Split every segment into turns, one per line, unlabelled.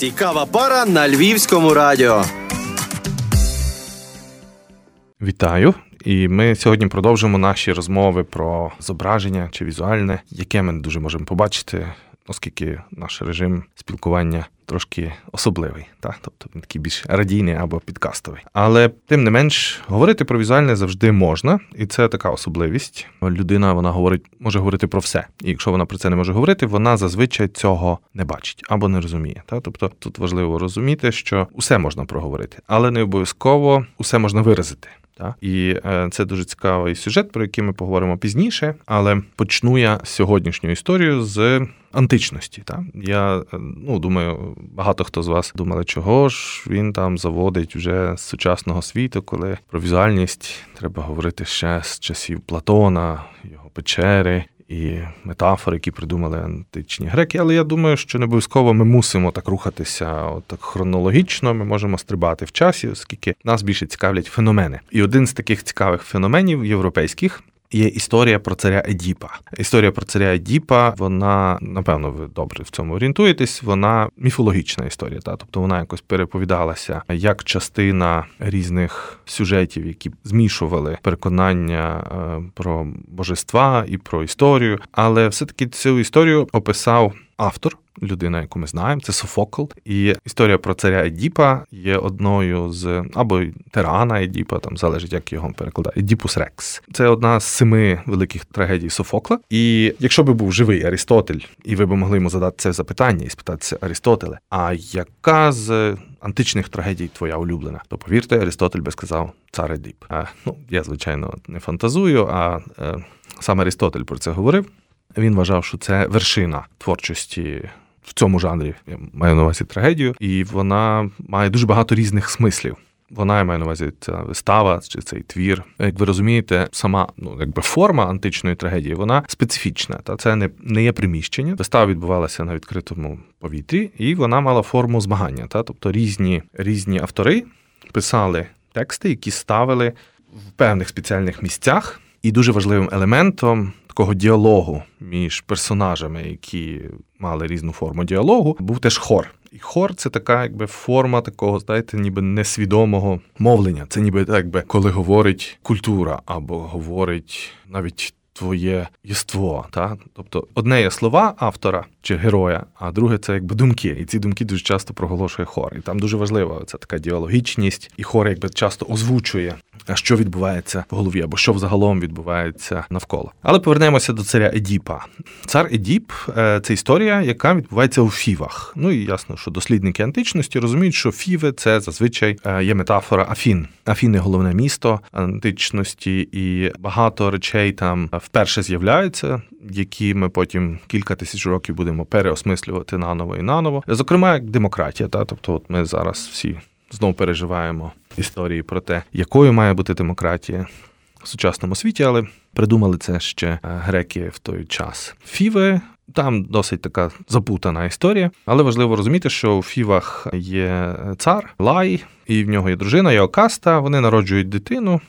Цікава пара на львівському радіо.
Вітаю! І ми сьогодні продовжимо наші розмови про зображення чи візуальне, яке ми дуже можемо побачити, оскільки наш режим спілкування трошки особливий, та тобто він такий більш радійний або підкастовий. Але тим не менш, говорити про візуальне завжди можна, і це така особливість. Людина вона говорить, може говорити про все. І якщо вона про це не може говорити, вона зазвичай цього не бачить або не розуміє. Та тобто тут важливо розуміти, що усе можна проговорити, але не обов'язково усе можна виразити. Так? І е, це дуже цікавий сюжет, про який ми поговоримо пізніше. Але почну я сьогоднішню історію з античності. Та? Я е, ну, думаю, багато хто з вас думали, чого ж він там заводить вже з сучасного світу, коли про візуальність треба говорити ще з часів Платона, його печери і метафори, які придумали античні греки. Але я думаю, що не обов'язково ми мусимо так рухатися так хронологічно. Ми можемо стрибати в часі, оскільки нас більше цікавлять феномени. І один з таких цікавих феноменів європейських Є історія про царя Едіпа. Історія про царя Едіпа, вона напевно ви добре в цьому орієнтуєтесь. Вона міфологічна історія, та тобто вона якось переповідалася як частина різних сюжетів, які змішували переконання е, про божества і про історію. Але все таки цю історію описав автор людина, яку ми знаємо, це Софокл. І історія про царя Едіпа є одною з або Тирана Едіпа, там залежить, як його перекладає, Oedipus Rex. Це одна з семи великих трагедій Софокла. І якщо би був живий Арістотель, і ви б могли йому задати це запитання і спитатися Арістотеле, а яка з античних трагедій твоя улюблена? То повірте, Арістотель би сказав цар Едіп. А, Ну я звичайно не фантазую, а е, саме Арістотель про це говорив. Він вважав, що це вершина творчості в цьому жанрі. Я маю на увазі трагедію, і вона має дуже багато різних смислів. Вона я маю на увазі ця вистава чи цей твір. Як ви розумієте, сама ну якби форма античної трагедії вона специфічна. Та це не не є приміщення. Вистава відбувалася на відкритому повітрі, і вона мала форму змагання. Та тобто різні різні автори писали тексти, які ставили в певних спеціальних місцях. І дуже важливим елементом такого діалогу між персонажами, які мали різну форму діалогу, був теж хор. І хор це така, якби форма такого, знаєте, ніби несвідомого мовлення. Це ніби так би коли говорить культура або говорить навіть. Твоє єство, та тобто одне є слова автора чи героя, а друге це якби думки. І ці думки дуже часто проголошує хор. І там дуже важлива ця така діалогічність, і хор якби часто озвучує що відбувається в голові, або що взагалом відбувається навколо. Але повернемося до царя Едіпа. Цар Едіп е, це історія, яка відбувається у фівах. Ну і ясно, що дослідники античності розуміють, що фіви це зазвичай е, є метафора Афін. Афіни головне місто античності, і багато речей там вперше з'являються, які ми потім кілька тисяч років будемо переосмислювати наново і наново. Зокрема, як демократія, та тобто, от ми зараз всі знову переживаємо історії про те, якою має бути демократія в сучасному світі, але придумали це ще е, греки в той час. Фіви. Там досить така запутана історія, але важливо розуміти, що у Фівах є цар Лай, і в нього є дружина, є Окаста. Вони народжують дитину.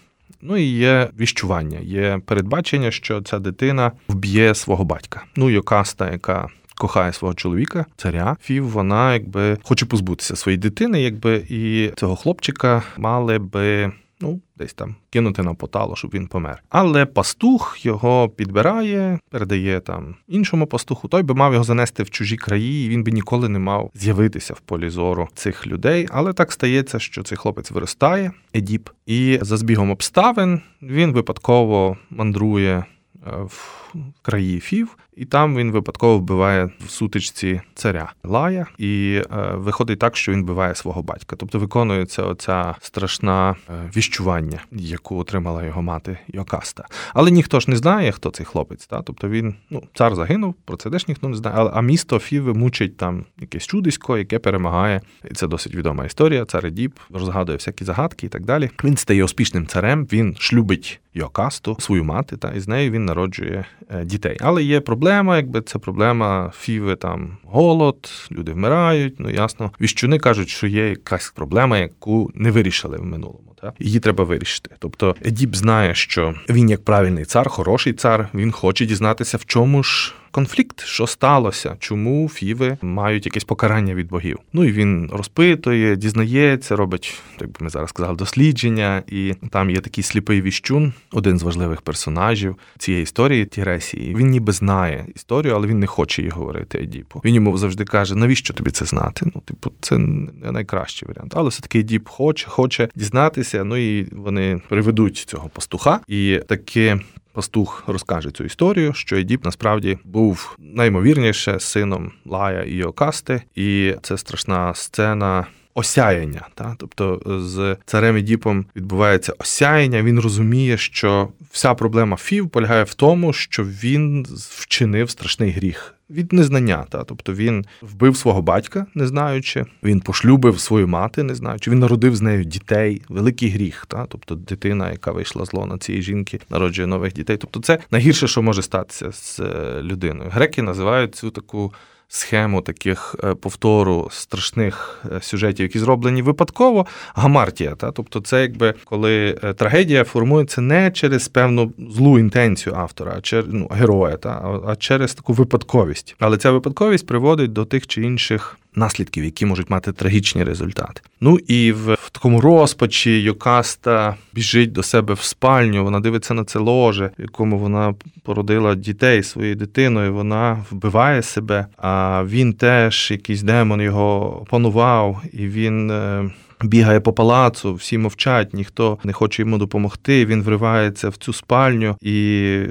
Ну і є віщування, є передбачення, що ця дитина вб'є свого батька. Ну і Окаста, яка кохає свого чоловіка, царя Фів, вона якби хоче позбутися своєї дитини, якби і цього хлопчика мали би. Ну, десь там кинути на потало, щоб він помер. Але пастух його підбирає, передає там іншому пастуху. Той би мав його занести в чужі краї, і він би ніколи не мав з'явитися в полі зору цих людей. Але так стається, що цей хлопець виростає, Едіп, і за збігом обставин він випадково мандрує Е, в краї Фів, і там він випадково вбиває в сутичці царя Лая, і е, виходить так, що він вбиває свого батька. Тобто виконується оця страшна е, віщування, яку отримала його мати Йокаста. Але ніхто ж не знає, хто цей хлопець. Та? Тобто він, ну, цар загинув, про це теж ніхто не знає. Але а місто Фіви мучить там якесь чудисько, яке перемагає. І це досить відома історія. Цар Едіп розгадує всякі загадки і так далі. Він стає успішним царем, він шлюбить Йокасту, свою мати, та і з нею він народжує е, дітей. Але є проблема, якби це проблема фіви, там голод, люди вмирають. Ну ясно, віщуни кажуть, що є якась проблема, яку не вирішили в минулому. Та її треба вирішити. Тобто Едіп знає, що він як правильний цар, хороший цар. Він хоче дізнатися, в чому ж конфлікт, що сталося, чому фіви мають якесь покарання від богів. Ну і він розпитує, дізнається, робить, як би ми зараз сказали, дослідження, і там є такий сліпий віщун, один з важливих персонажів цієї історії Тіресії. Він ніби знає історію, але він не хоче її говорити Едіпу. Він йому завжди каже: навіщо тобі це знати? Ну, типу, це не найкращий варіант. Але все таки Едіп хоче, хоче дізнатися. Ну і вони приведуть цього пастуха, і таки пастух розкаже цю історію, що Едіп насправді був наймовірніше сином Лая і Йокасти, і це страшна сцена. Осяяння, та тобто з царем Едіпом відбувається осяяння. Він розуміє, що вся проблема Фів полягає в тому, що він вчинив страшний гріх від незнання. Та тобто він вбив свого батька, не знаючи, він пошлюбив свою мати, не знаючи. Він народив з нею дітей, великий гріх. Та тобто дитина, яка вийшла зло на цієї жінки, народжує нових дітей. Тобто, це найгірше, що може статися з е, людиною. Греки називають цю таку схему таких е, повтору страшних е, сюжетів, які зроблені випадково, гамартія. Та? Тобто, це якби коли е, трагедія формується не через певну злу інтенцію автора, а через ну, героя, та? а через таку випадковість. Але ця випадковість приводить до тих чи інших наслідків, які можуть мати трагічні результати. Ну і в, в такому розпачі Йокаста біжить до себе в спальню. Вона дивиться на це ложе, в якому вона породила дітей своєю дитиною. Вона вбиває себе. А він теж якийсь демон його опанував, і він. Е, бігає по палацу, всі мовчать, ніхто не хоче йому допомогти. Він вривається в цю спальню, і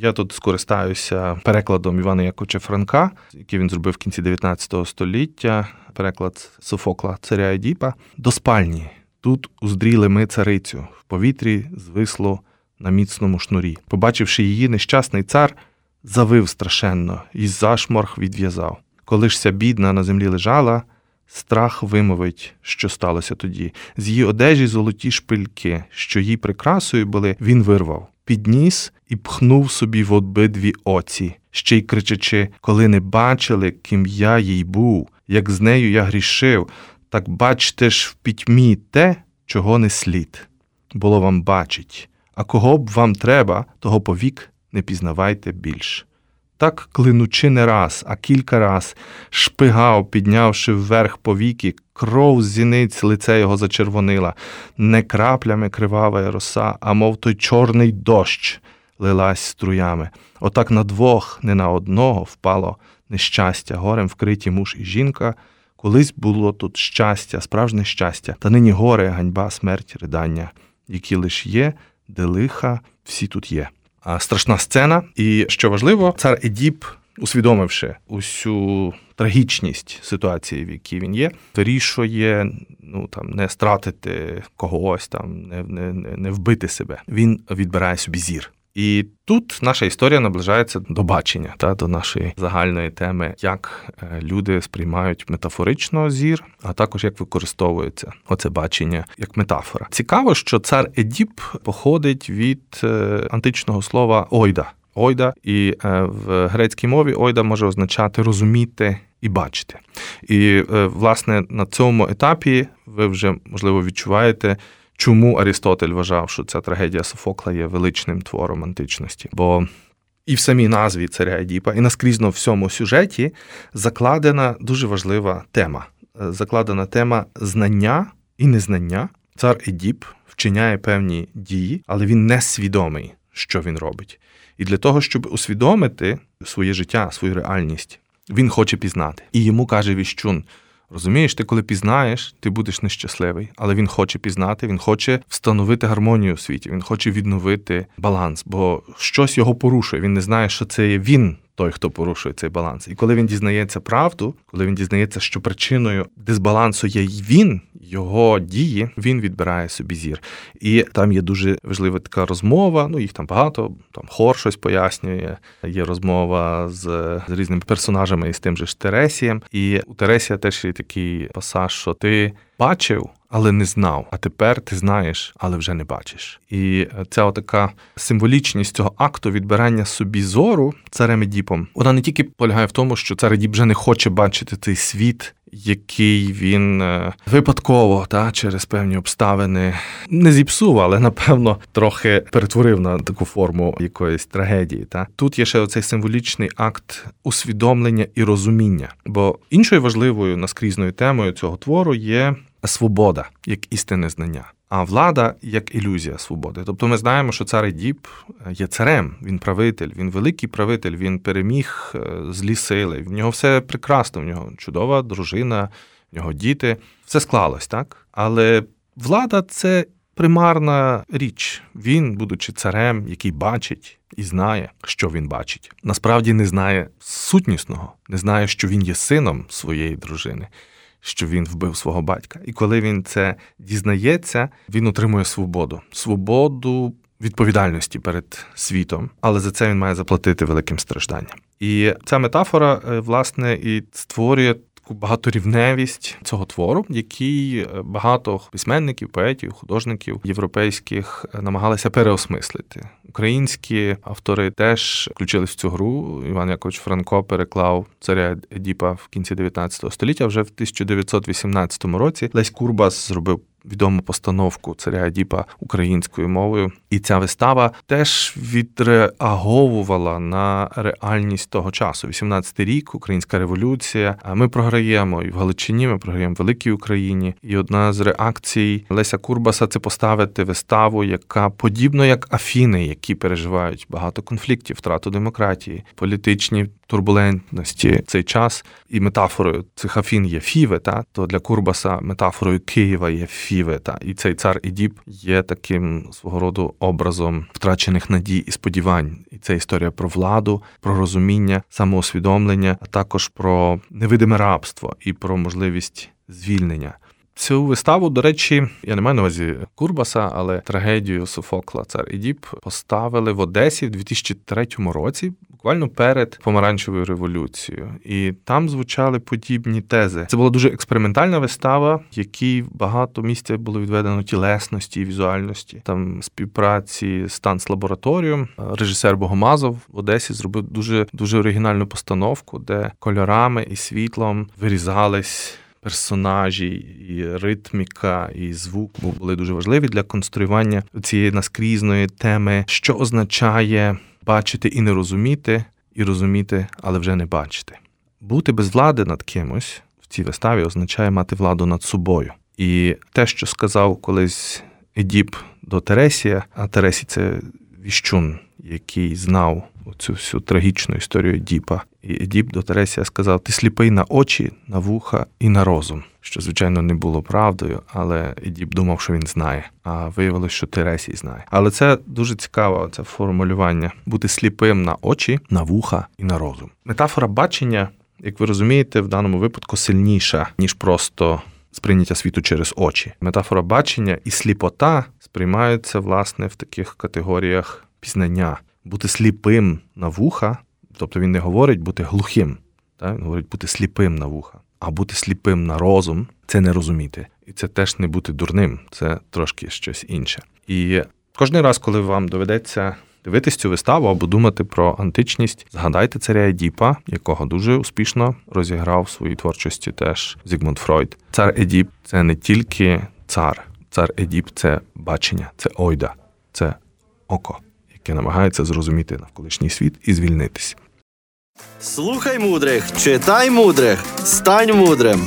я тут скористаюся перекладом Івана Яковича Франка, який він зробив в кінці 19 століття переклад Софокла царя Едіпа, до спальні. Тут уздріли ми царицю, в повітрі звисло на міцному шнурі. Побачивши її, нещасний цар завив страшенно і зашморг відв'язав. Коли жся бідна на землі лежала, страх вимовить, що сталося тоді. З її одежі золоті шпильки, що їй прикрасою були, він вирвав, підніс і пхнув собі в обидві оці, ще й кричачи, коли не бачили, ким я їй був як з нею я грішив, так бачте ж в пітьмі те, чого не слід. Було вам бачить, а кого б вам треба, того повік не пізнавайте більш. Так, клинучи не раз, а кілька раз, шпигав, піднявши вверх повіки, кров з зіниць лице його зачервонила, не краплями кривава роса, а мов той чорний дощ лилась струями. Отак на двох, не на одного впало нещастя, горем вкриті муж і жінка. Колись було тут щастя, справжнє щастя, та нині горе, ганьба, смерть, ридання, які лиш є, де лиха, всі тут є. Страшна сцена, і що важливо, цар Едіп, усвідомивши усю трагічність ситуації, в якій він є, вирішує ну там не стратити когось, там не, не, не вбити себе. Він відбирає собі зір. І тут наша історія наближається до бачення та до нашої загальної теми, як е, люди сприймають метафорично зір, а також як використовується оце бачення як метафора. Цікаво, що цар Едіп походить від е, античного слова ойда. Ойда, і е, в грецькій мові ойда може означати розуміти і бачити. І власне на цьому етапі ви вже можливо відчуваєте чому Арістотель вважав, що ця трагедія Софокла є величним твором античності. Бо і в самій назві царя Едіпа, і наскрізно в всьому сюжеті закладена дуже важлива тема. Закладена тема знання і незнання. Цар Едіп вчиняє певні дії, але він не свідомий, що він робить. І для того, щоб усвідомити своє життя, свою реальність, він хоче пізнати. І йому каже Віщун: Розумієш, ти коли пізнаєш, ти будеш нещасливий, але він хоче пізнати, він хоче встановити гармонію у світі, він хоче відновити баланс, бо щось його порушує. Він не знає, що це є він той, хто порушує цей баланс. І коли він дізнається правду, коли він дізнається, що причиною дисбалансу є він, його дії, він відбирає собі зір. І там є дуже важлива така розмова. Ну їх там багато. Там хор щось пояснює. Є розмова з, з різними персонажами і з тим же ж Тересієм. І у Тересія теж є такий пасаж, що ти бачив але не знав. А тепер ти знаєш, але вже не бачиш. І ця така символічність цього акту відбирання собі зору царем Едіпом, вона не тільки полягає в тому, що цар Едіп вже не хоче бачити цей світ, який він е, випадково та через певні обставини не зіпсув, але напевно трохи перетворив на таку форму якоїсь трагедії. Та тут є ще оцей символічний акт усвідомлення і розуміння. Бо іншою важливою наскрізною темою цього твору є свобода як істинне знання. А влада як ілюзія свободи. Тобто ми знаємо, що цар Едіп є царем, він правитель, він великий правитель, він переміг е, злі сили. В нього все прекрасно, в нього чудова дружина, в нього діти. Все склалось, так? Але влада це примарна річ. Він, будучи царем, який бачить і знає, що він бачить. Насправді не знає сутнісного, не знає, що він є сином своєї дружини що він вбив свого батька. І коли він це дізнається, він отримує свободу, свободу відповідальності перед світом, але за це він має заплатити великим стражданням. І ця метафора, е, власне, і створює. Таку багаторівневість цього твору, який е, багато письменників, поетів, художників європейських е, намагалися переосмислити. Українські автори теж включились в цю гру. Іван Якович Франко переклав царя Едіпа в кінці 19 століття. Вже в 1918 році Лесь Курбас зробив відому постановку царя Едіпа українською мовою. І ця вистава теж відреаговувала на реальність того часу. 18-й рік, Українська революція. А ми програємо і в Галичині, ми програємо в Великій Україні. І одна з реакцій Леся Курбаса це поставити виставу, яка подібно як Афіни, які переживають багато конфліктів, втрату демократії, політичні турбулентності цей час. І метафорою цих Афін є Фіве, та то для Курбаса метафорою Києва є Фіве. Та і цей цар Ідіп є таким свого роду образом втрачених надій і сподівань. І це історія про владу, про розуміння, самоусвідомлення, а також про невидиме рабство і про можливість звільнення. Цю виставу, до речі, я не маю на увазі Курбаса, але трагедію Софокла Цар Ідіп поставили в Одесі в 2003 році, буквально перед помаранчевою революцією. І там звучали подібні тези. Це була дуже експериментальна вистава, якій багато місця було відведено тілесності і візуальності, там співпраці з танцлабораторією. Режисер Богомазов в Одесі зробив дуже дуже оригінальну постановку, де кольорами і світлом вирізались персонажі, і ритміка, і звук були дуже важливі для конструювання цієї наскрізної теми, що означає бачити і не розуміти, і розуміти, але вже не бачити. Бути без влади над кимось в цій виставі означає мати владу над собою. І те, що сказав колись Едіп до Тересія, а Тересій це віщун, який знав цю всю трагічну історію Едіпа. І Едіп до Тересія сказав: Ти сліпий на очі, на вуха і на розум. Що, звичайно, не було правдою, але Едіп думав, що він знає. А виявилось, що Тересій знає. Але це дуже цікаве це формулювання: бути сліпим на очі, на вуха і на розум. Метафора бачення, як ви розумієте, в даному випадку сильніша, ніж просто. Сприйняття світу через очі. Метафора бачення і сліпота сприймаються власне в таких категоріях пізнання бути сліпим на вуха, тобто він не говорить бути глухим, так? він говорить бути сліпим на вуха. А бути сліпим на розум це не розуміти. І це теж не бути дурним, це трошки щось інше. І кожен раз, коли вам доведеться дивитись цю виставу або думати про античність, згадайте царя Едіпа, якого дуже успішно розіграв в своїй творчості теж Зігмунд Фройд. Цар Едіп це не тільки цар, цар Едіп це бачення, це οἶδα, це око яке намагається зрозуміти навколишній світ і звільнитись.
Слухай мудрих, читай мудрих, стань мудрим.